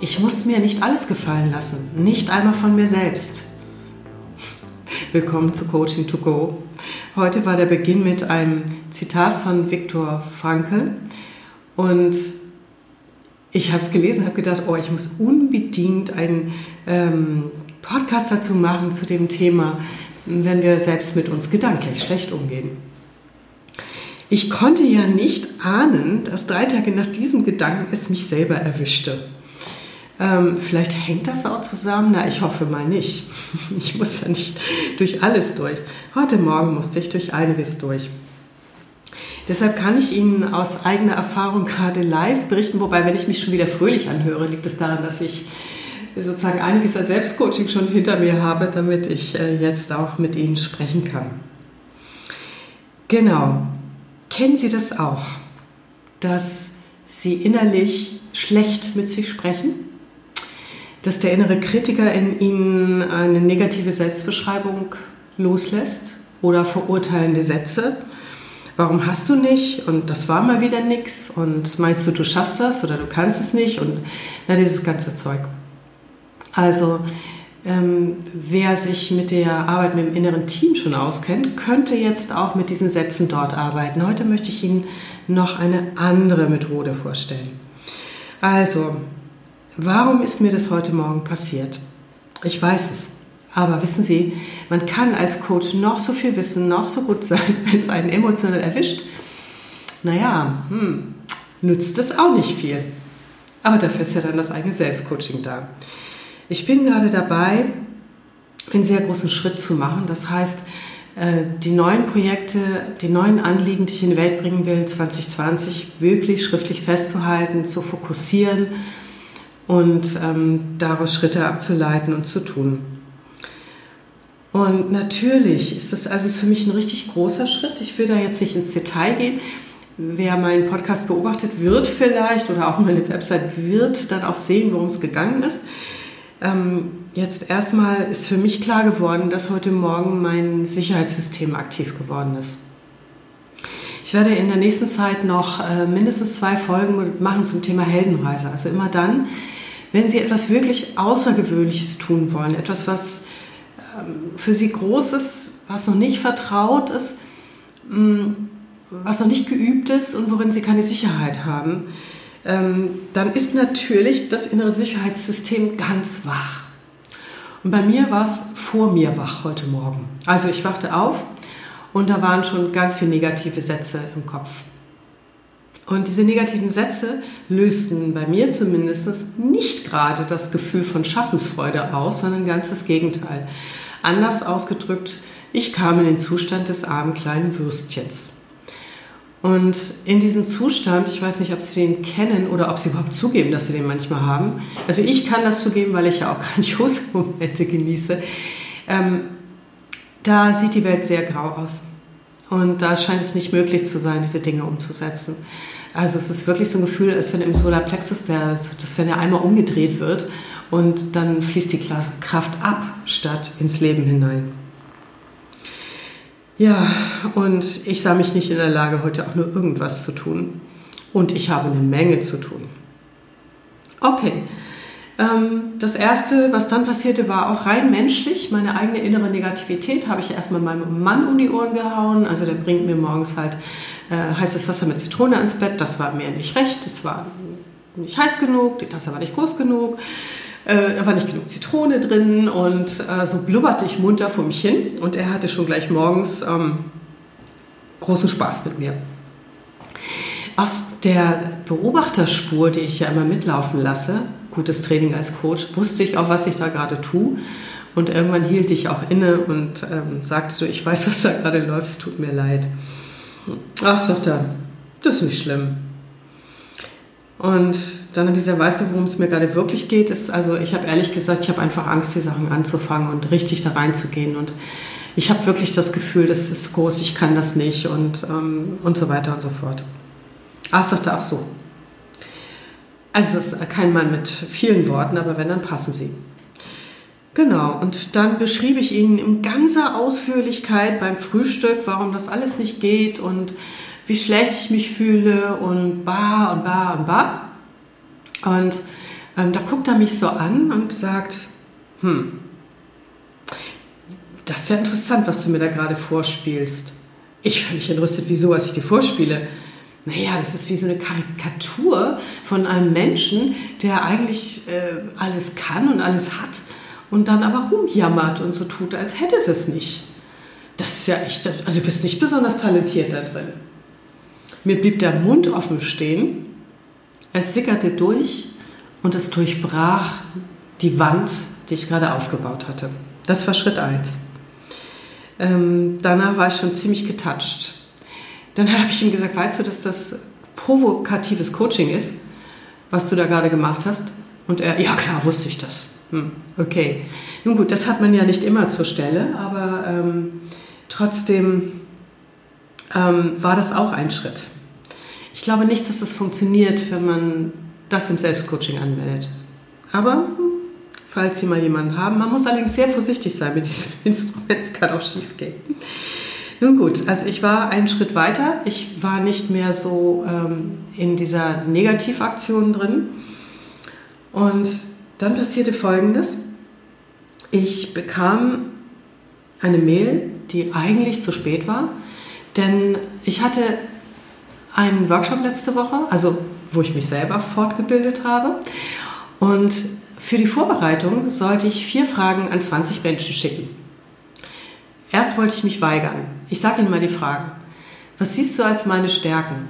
ich muss mir nicht alles gefallen lassen, nicht einmal von mir selbst. Willkommen zu Coaching to Go. Heute war der Beginn mit einem Zitat von Viktor Frankl und ich habe es gelesen, habe gedacht, oh, ich muss unbedingt einen ähm, Podcast dazu machen zu dem Thema, wenn wir selbst mit uns gedanklich schlecht umgehen. Ich konnte ja nicht ahnen, dass drei Tage nach diesem Gedanken es mich selber erwischte. Ähm, vielleicht hängt das auch zusammen. Na, ich hoffe mal nicht. Ich muss ja nicht durch alles durch. Heute Morgen musste ich durch einiges durch. Deshalb kann ich Ihnen aus eigener Erfahrung gerade live berichten, wobei, wenn ich mich schon wieder fröhlich anhöre, liegt es daran, dass ich sozusagen einiges als Selbstcoaching schon hinter mir habe, damit ich äh, jetzt auch mit Ihnen sprechen kann. Genau. Kennen Sie das auch, dass Sie innerlich schlecht mit sich sprechen? Dass der innere Kritiker in ihnen eine negative Selbstbeschreibung loslässt oder verurteilende Sätze. Warum hast du nicht? Und das war mal wieder nichts. Und meinst du, du schaffst das oder du kannst es nicht? Und na, dieses ganze Zeug. Also, ähm, wer sich mit der Arbeit mit dem inneren Team schon auskennt, könnte jetzt auch mit diesen Sätzen dort arbeiten. Heute möchte ich Ihnen noch eine andere Methode vorstellen. Also, Warum ist mir das heute Morgen passiert? Ich weiß es. Aber wissen Sie, man kann als Coach noch so viel wissen, noch so gut sein, wenn es einen emotionell erwischt. Naja, hm, nützt das auch nicht viel. Aber dafür ist ja dann das eigene Selbstcoaching da. Ich bin gerade dabei, einen sehr großen Schritt zu machen. Das heißt, äh, die neuen Projekte, die neuen Anliegen, die ich in die Welt bringen will, 2020 wirklich schriftlich festzuhalten, zu fokussieren und ähm, daraus Schritte abzuleiten und zu tun. Und natürlich ist das also ist für mich ein richtig großer Schritt. Ich will da jetzt nicht ins Detail gehen. Wer meinen Podcast beobachtet, wird vielleicht oder auch meine Website wird dann auch sehen, worum es gegangen ist. Ähm, jetzt erstmal ist für mich klar geworden, dass heute Morgen mein Sicherheitssystem aktiv geworden ist. Ich werde in der nächsten Zeit noch äh, mindestens zwei Folgen machen zum Thema Heldenreise. Also immer dann, wenn Sie etwas wirklich Außergewöhnliches tun wollen, etwas, was ähm, für Sie groß ist, was noch nicht vertraut ist, mm, was noch nicht geübt ist und worin Sie keine Sicherheit haben, ähm, dann ist natürlich das innere Sicherheitssystem ganz wach. Und bei mir war es vor mir wach heute Morgen. Also ich wachte auf und da waren schon ganz viele negative Sätze im Kopf. Und diese negativen Sätze lösten bei mir zumindest nicht gerade das Gefühl von Schaffensfreude aus, sondern ganz das Gegenteil. Anders ausgedrückt, ich kam in den Zustand des armen kleinen Würstchens. Und in diesem Zustand, ich weiß nicht, ob Sie den kennen oder ob Sie überhaupt zugeben, dass Sie den manchmal haben. Also ich kann das zugeben, weil ich ja auch grandiose Momente genieße. Ähm, da sieht die Welt sehr grau aus. Und da scheint es nicht möglich zu sein, diese Dinge umzusetzen. Also es ist wirklich so ein Gefühl, als wenn im Solarplexus, der, dass wenn er einmal umgedreht wird und dann fließt die Kraft ab, statt ins Leben hinein. Ja, und ich sah mich nicht in der Lage, heute auch nur irgendwas zu tun. Und ich habe eine Menge zu tun. Okay, ähm, das Erste, was dann passierte, war auch rein menschlich. Meine eigene innere Negativität habe ich erstmal meinem Mann um die Ohren gehauen. Also der bringt mir morgens halt äh, heißes Wasser mit Zitrone ans Bett. Das war mir nicht recht. Es war nicht heiß genug, die Tasse war nicht groß genug. Äh, da war nicht genug Zitrone drin und äh, so blubberte ich munter vor mich hin. Und er hatte schon gleich morgens ähm, großen Spaß mit mir. Auf der Beobachterspur, die ich ja immer mitlaufen lasse, gutes Training als Coach, wusste ich auch, was ich da gerade tue. Und irgendwann hielt ich auch inne und ähm, sagte ich weiß, was da gerade läuft, es tut mir leid. Ach, sagt er, das ist nicht schlimm. Und dann habe ich gesagt, weißt du, worum es mir gerade wirklich geht? Ist, also ich habe ehrlich gesagt, ich habe einfach Angst, die Sachen anzufangen und richtig da reinzugehen. Und ich habe wirklich das Gefühl, das ist groß, ich kann das nicht und, ähm, und so weiter und so fort. Ach, sagt er, ach so, also es ist kein Mann mit vielen Worten, aber wenn, dann passen sie. Genau, und dann beschrieb ich Ihnen in ganzer Ausführlichkeit beim Frühstück, warum das alles nicht geht und wie schlecht ich mich fühle und bar und bar und bar. Und Ähm, da guckt er mich so an und sagt, hm, das ist ja interessant, was du mir da gerade vorspielst. Ich völlig entrüstet, wieso, was ich dir vorspiele. Naja, das ist wie so eine Karikatur von einem Menschen, der eigentlich äh, alles kann und alles hat und dann aber rumjammert und so tut, als hätte das nicht. Das ist ja echt, also du bist nicht besonders talentiert da drin. Mir blieb der Mund offen stehen, es sickerte durch und es durchbrach die Wand, die ich gerade aufgebaut hatte. Das war Schritt 1. Ähm, danach war ich schon ziemlich getoucht. Dann habe ich ihm gesagt, weißt du, dass das provokatives Coaching ist, was du da gerade gemacht hast? Und er, ja klar, wusste ich das. Hm, okay. Nun gut, das hat man ja nicht immer zur Stelle, aber ähm, trotzdem ähm, war das auch ein Schritt. Ich glaube nicht, dass das funktioniert, wenn man das im Selbstcoaching anwendet. Aber hm, falls Sie mal jemanden haben, man muss allerdings sehr vorsichtig sein mit diesem Instrument, es kann auch schief gehen. Nun gut, also ich war einen Schritt weiter. Ich war nicht mehr so ähm, in dieser Negativaktion drin. Und dann passierte Folgendes. Ich bekam eine Mail, die eigentlich zu spät war, denn ich hatte einen Workshop letzte Woche, also wo ich mich selber fortgebildet habe. Und für die Vorbereitung sollte ich vier Fragen an 20 Menschen schicken. Erst wollte ich mich weigern. Ich sage Ihnen mal die Fragen. Was siehst du als meine Stärken?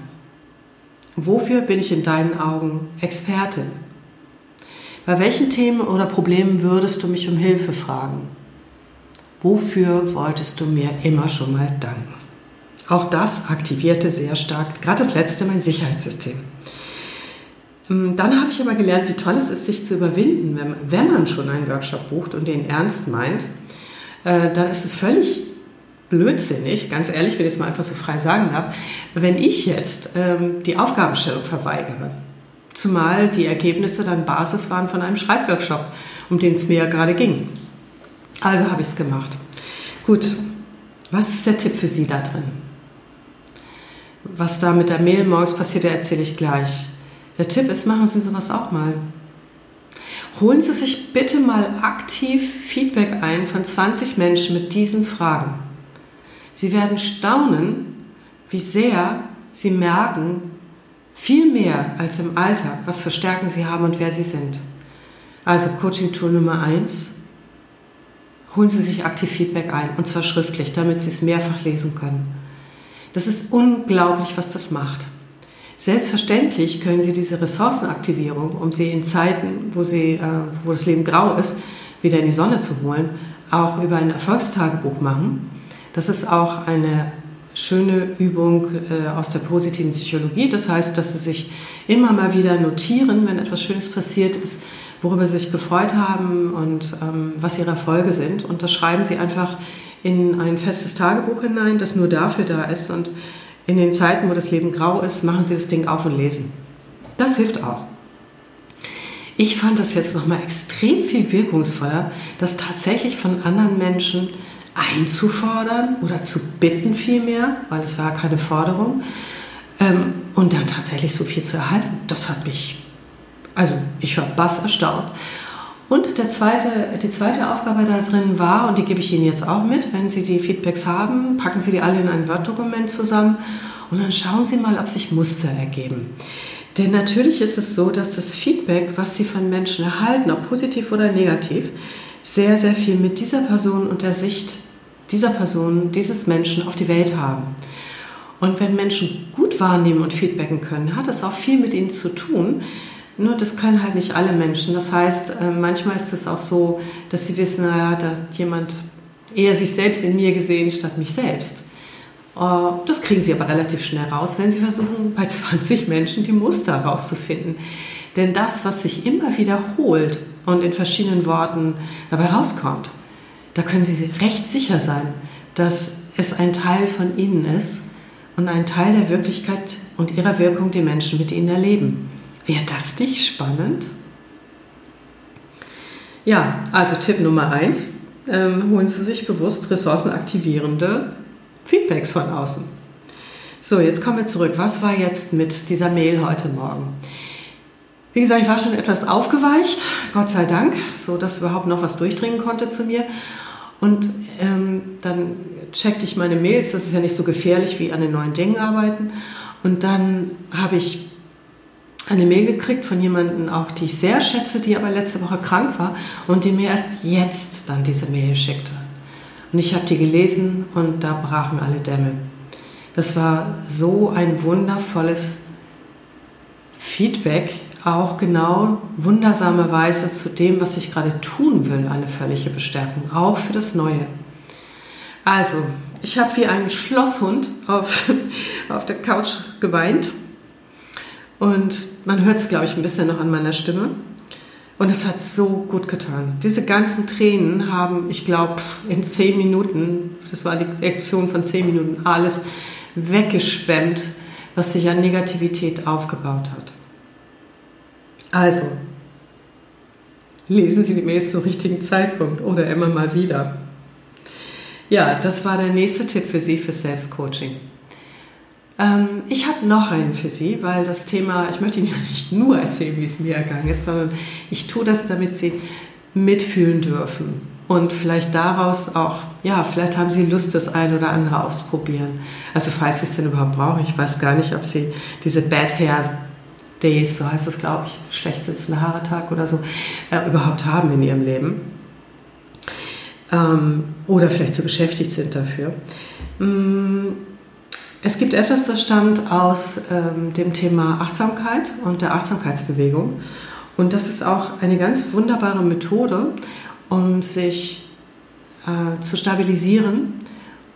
Wofür bin ich in deinen Augen Expertin? Bei welchen Themen oder Problemen würdest du mich um Hilfe fragen? Wofür wolltest du mir immer schon mal danken? Auch das aktivierte sehr stark, gerade das letzte, mein Sicherheitssystem. Hm, dann habe ich aber gelernt, wie toll es ist, sich zu überwinden, wenn, wenn man schon einen Workshop bucht und den ernst meint äh, dann ist es völlig blödsinnig, ganz ehrlich, wenn ich es mal einfach so frei sagen darf, wenn ich jetzt ähm, die Aufgabenstellung verweigere. Zumal die Ergebnisse dann Basis waren von einem Schreibworkshop, um den es mir ja gerade ging. Also habe ich es gemacht. Gut, was ist der Tipp für Sie da drin? Was da mit der Mail morgens passiert, erzähle ich gleich. Der Tipp ist, machen Sie sowas auch mal. Holen Sie sich bitte mal aktiv Feedback ein von 20 Menschen mit diesen Fragen. Sie werden staunen, wie sehr Sie merken, viel mehr als im Alltag, was für Stärken Sie haben und wer Sie sind. Also Coaching-Tool Nummer 1. Holen Sie sich aktiv Feedback ein und zwar schriftlich, damit Sie es mehrfach lesen können. Das ist unglaublich, was das macht. Selbstverständlich können Sie diese Ressourcenaktivierung, um sie in Zeiten, wo, sie, äh, wo das Leben grau ist, wieder in die Sonne zu holen, auch über ein Erfolgstagebuch machen. Das ist auch eine schöne Übung äh, aus der positiven Psychologie. Das heißt, dass Sie sich immer mal wieder notieren, wenn etwas Schönes passiert ist, worüber Sie sich gefreut haben und ähm, was Ihre Erfolge sind. Und das schreiben Sie einfach in ein festes Tagebuch hinein, das nur dafür da ist. Und in den Zeiten, wo das Leben grau ist, machen Sie das Ding auf und lesen. Das hilft auch. Ich fand das jetzt nochmal extrem viel wirkungsvoller, das tatsächlich von anderen Menschen einzufordern oder zu bitten vielmehr, weil es war keine Forderung, ähm, und dann tatsächlich so viel zu erhalten. Das hat mich, also ich war bass erstaunt. Und der zweite, die zweite Aufgabe da drin war, und die gebe ich Ihnen jetzt auch mit, wenn Sie die Feedbacks haben, packen Sie die alle in ein Word-Dokument zusammen und dann schauen Sie mal, ob sich Muster ergeben. Denn natürlich ist es so, dass das Feedback, was Sie von Menschen erhalten, ob positiv oder negativ, sehr, sehr viel mit dieser Person und der Sicht dieser Person, dieses Menschen auf die Welt haben. Und wenn Menschen gut wahrnehmen und feedbacken können, hat es auch viel mit ihnen zu tun, nur das können halt nicht alle Menschen. Das heißt, äh, manchmal ist es auch so, dass sie wissen, naja, da hat jemand eher sich selbst in mir gesehen statt mich selbst. Äh, das kriegen sie aber relativ schnell raus, wenn sie versuchen, bei 20 Menschen die Muster herauszufinden. Denn das, was sich immer wiederholt und in verschiedenen Worten dabei rauskommt, da können Sie recht sicher sein, dass es ein Teil von Ihnen ist und ein Teil der Wirklichkeit und ihrer Wirkung, die Menschen mit Ihnen erleben. Wäre das nicht spannend? Ja, also Tipp Nummer eins: ähm, holen Sie sich bewusst ressourcenaktivierende Feedbacks von außen. So, jetzt kommen wir zurück. Was war jetzt mit dieser Mail heute Morgen? Wie gesagt, ich war schon etwas aufgeweicht, Gott sei Dank, so dass überhaupt noch was durchdringen konnte zu mir. Und ähm, dann checkte ich meine Mails, das ist ja nicht so gefährlich wie an den neuen Dingen arbeiten. Und dann habe ich eine Mail gekriegt von jemandem auch, die ich sehr schätze, die aber letzte Woche krank war und die mir erst jetzt dann diese Mail schickte. Und ich habe die gelesen und da brachen alle Dämme. Das war so ein wundervolles Feedback, auch genau wundersamerweise zu dem, was ich gerade tun will, eine völlige Bestärkung, auch für das Neue. Also, ich habe wie ein Schlosshund auf, auf der Couch geweint und man hört es, glaube ich, ein bisschen noch an meiner Stimme. Und es hat so gut getan. Diese ganzen Tränen haben, ich glaube, in zehn Minuten, das war die Aktion von zehn Minuten, alles weggeschwemmt, was sich an Negativität aufgebaut hat. Also, lesen Sie die Mails zum richtigen Zeitpunkt oder immer mal wieder. Ja, das war der nächste Tipp für Sie fürs Selbstcoaching. Ähm, ich habe noch einen für Sie, weil das Thema, ich möchte Ihnen nicht nur erzählen, wie es mir ergangen ist, sondern ich tue das, damit Sie mitfühlen dürfen und vielleicht daraus auch, ja, vielleicht haben Sie Lust, das ein oder andere ausprobieren. Also falls Sie es denn überhaupt brauchen, ich weiß gar nicht, ob Sie diese Bad Hair Days, so heißt das, glaube ich, schlecht sitzende Haare Tag oder so, äh, überhaupt haben in ihrem Leben. Ähm, oder vielleicht zu beschäftigt sind dafür. Mm, es gibt etwas, das stammt aus ähm, dem Thema Achtsamkeit und der Achtsamkeitsbewegung. Und das ist auch eine ganz wunderbare Methode, um sich äh, zu stabilisieren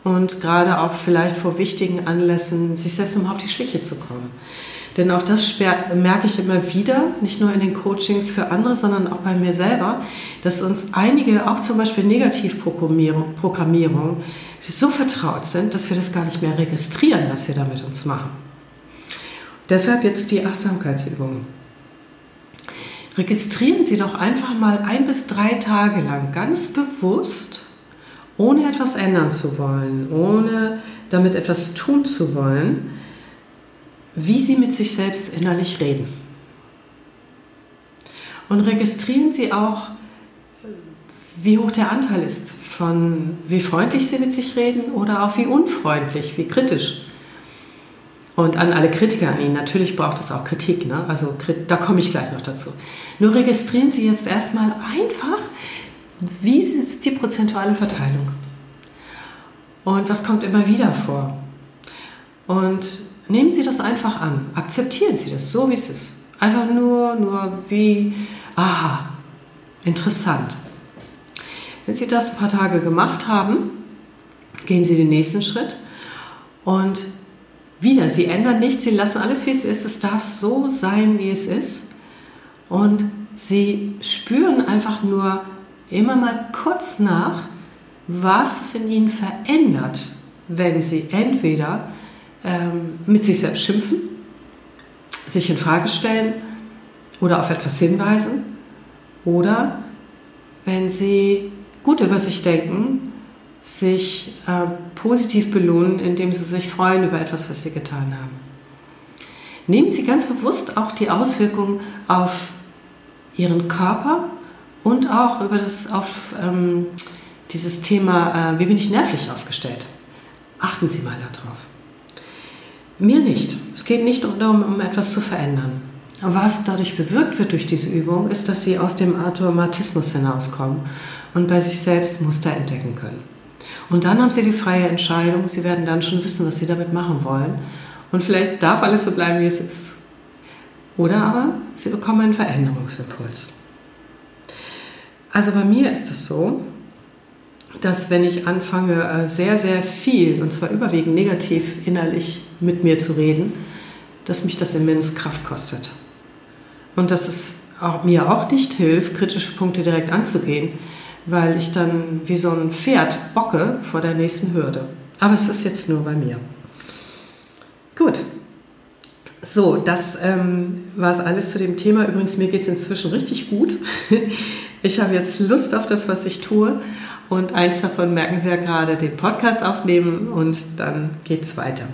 und gerade auch vielleicht vor wichtigen Anlässen sich selbst nochmal auf die Schliche zu kommen. Denn auch das merke ich immer wieder, nicht nur in den Coachings für andere, sondern auch bei mir selber, dass uns einige, auch zum Beispiel Negativprogrammierung, so vertraut sind, dass wir das gar nicht mehr registrieren, was wir damit uns machen. Deshalb jetzt die Achtsamkeitsübungen. Registrieren Sie doch einfach mal ein bis drei Tage lang ganz bewusst, ohne etwas ändern zu wollen, ohne damit etwas tun zu wollen, wie Sie mit sich selbst innerlich reden. Und registrieren Sie auch, wie hoch der Anteil ist von wie freundlich Sie mit sich reden oder auch wie unfreundlich, wie kritisch. Und an alle Kritiker an Ihnen, natürlich braucht es auch Kritik, ne? also da komme ich gleich noch dazu. Nur registrieren Sie jetzt erstmal einfach, wie ist die prozentuale Verteilung? Und was kommt immer wieder vor? Und Nehmen Sie das einfach an. Akzeptieren Sie das so, wie es ist. Einfach nur, nur wie, aha, interessant. Wenn Sie das ein paar Tage gemacht haben, gehen Sie den nächsten Schritt und wieder, Sie ändern nichts, Sie lassen alles, wie es ist. Es darf so sein, wie es ist. Und Sie spüren einfach nur immer mal kurz nach, was es in Ihnen verändert, wenn Sie entweder ähm, mit sich selbst schimpfen, sich in Frage stellen oder auf etwas hinweisen oder wenn sie gut über sich denken, sich äh, positiv belohnen, indem sie sich freuen über etwas, was sie getan haben. Nehmen Sie ganz bewusst auch die Auswirkungen auf Ihren Körper und auch über das, auf ähm, dieses Thema, äh, wie bin ich nervlich aufgestellt. Achten Sie mal darauf. Mir nicht. Es geht nicht darum, um etwas zu verändern. Was dadurch bewirkt wird durch diese Übung, ist, dass sie aus dem Automatismus hinauskommen und bei sich selbst Muster entdecken können. Und dann haben sie die freie Entscheidung, sie werden dann schon wissen, was sie damit machen wollen. Und vielleicht darf alles so bleiben, wie es ist. Oder aber sie bekommen einen Veränderungsimpuls. Also bei mir ist es so, dass wenn ich anfange, äh, sehr, sehr viel, und zwar überwiegend negativ innerlich mit mir zu reden, dass mich das immens Kraft kostet. Und dass es auch, mir auch nicht hilft, kritische Punkte direkt anzugehen, weil ich dann wie so ein Pferd bocke vor der nächsten Hürde. Aber es ist jetzt nur bei mir. Gut. So, das ähm, war es alles zu dem Thema. Übrigens, mir geht es inzwischen richtig gut. Ich habe jetzt Lust auf das, was ich tue. Und eins davon merken Sie ja gerade, den Podcast aufnehmen und dann geht es weiter.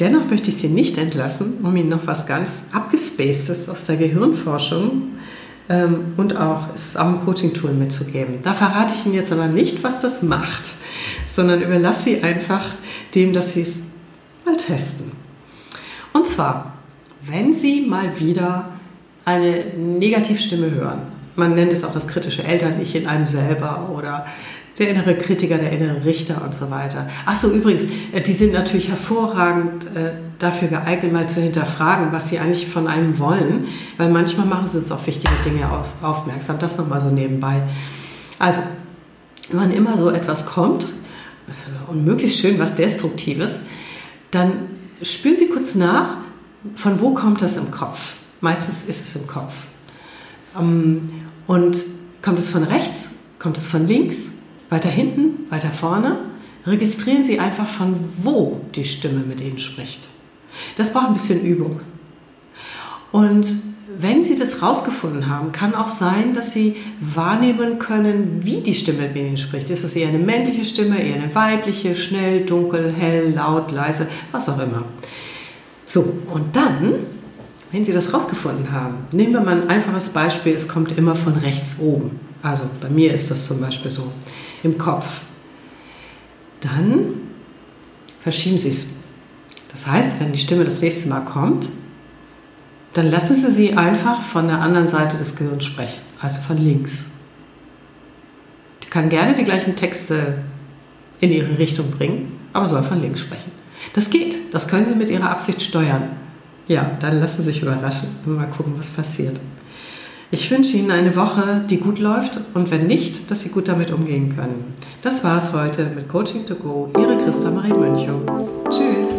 Dennoch möchte ich Sie nicht entlassen, um Ihnen noch was ganz abgespacedes aus der Gehirnforschung ähm, und auch, es ist auch ein Coaching-Tool mitzugeben. Da verrate ich Ihnen jetzt aber nicht, was das macht, sondern überlasse Sie einfach dem, dass Sie es mal testen. Und zwar, wenn Sie mal wieder eine Negativstimme hören, man nennt es auch das kritische Eltern-Ich in einem selber oder der innere Kritiker, der innere Richter und so weiter. Ach so, übrigens, äh, die sind natürlich hervorragend äh, dafür geeignet, mal zu hinterfragen, was sie eigentlich von einem wollen, weil manchmal machen sie uns auf wichtige Dinge aufmerksam. Das nochmal so nebenbei. Also, wann immer so etwas kommt, äh, und möglichst schön was Destruktives, dann spüren Sie kurz nach, von wo kommt das im Kopf. Meistens ist es im Kopf. Ähm, und kommt es von rechts? Kommt es von links? Weiter hinten, weiter vorne, registrieren Sie einfach, von wo die Stimme mit Ihnen spricht. Das braucht ein bisschen Übung. Und wenn Sie das rausgefunden haben, kann auch sein, dass Sie wahrnehmen können, wie die Stimme mit Ihnen spricht. Ist es eher eine männliche Stimme, eher eine weibliche, schnell, dunkel, hell, laut, leise, was auch immer. So, und dann, wenn Sie das rausgefunden haben, nehmen wir mal ein einfaches Beispiel, es kommt immer von rechts oben. Also bei mir ist das zum Beispiel so im Kopf. Dann verschieben Sie es. Das heißt, wenn die Stimme das nächste Mal kommt, dann lassen Sie sie einfach von der anderen Seite des Gehirns sprechen, also von links. Die kann gerne die gleichen Texte in ihre Richtung bringen, aber soll von links sprechen. Das geht, das können Sie mit Ihrer Absicht steuern. Ja, dann lassen Sie sich überraschen und mal gucken, was passiert. Ich wünsche Ihnen eine Woche, die gut läuft und wenn nicht, dass Sie gut damit umgehen können. Das war es heute mit Coaching to Go. Ihre Christa Marie Mönchow. Tschüss.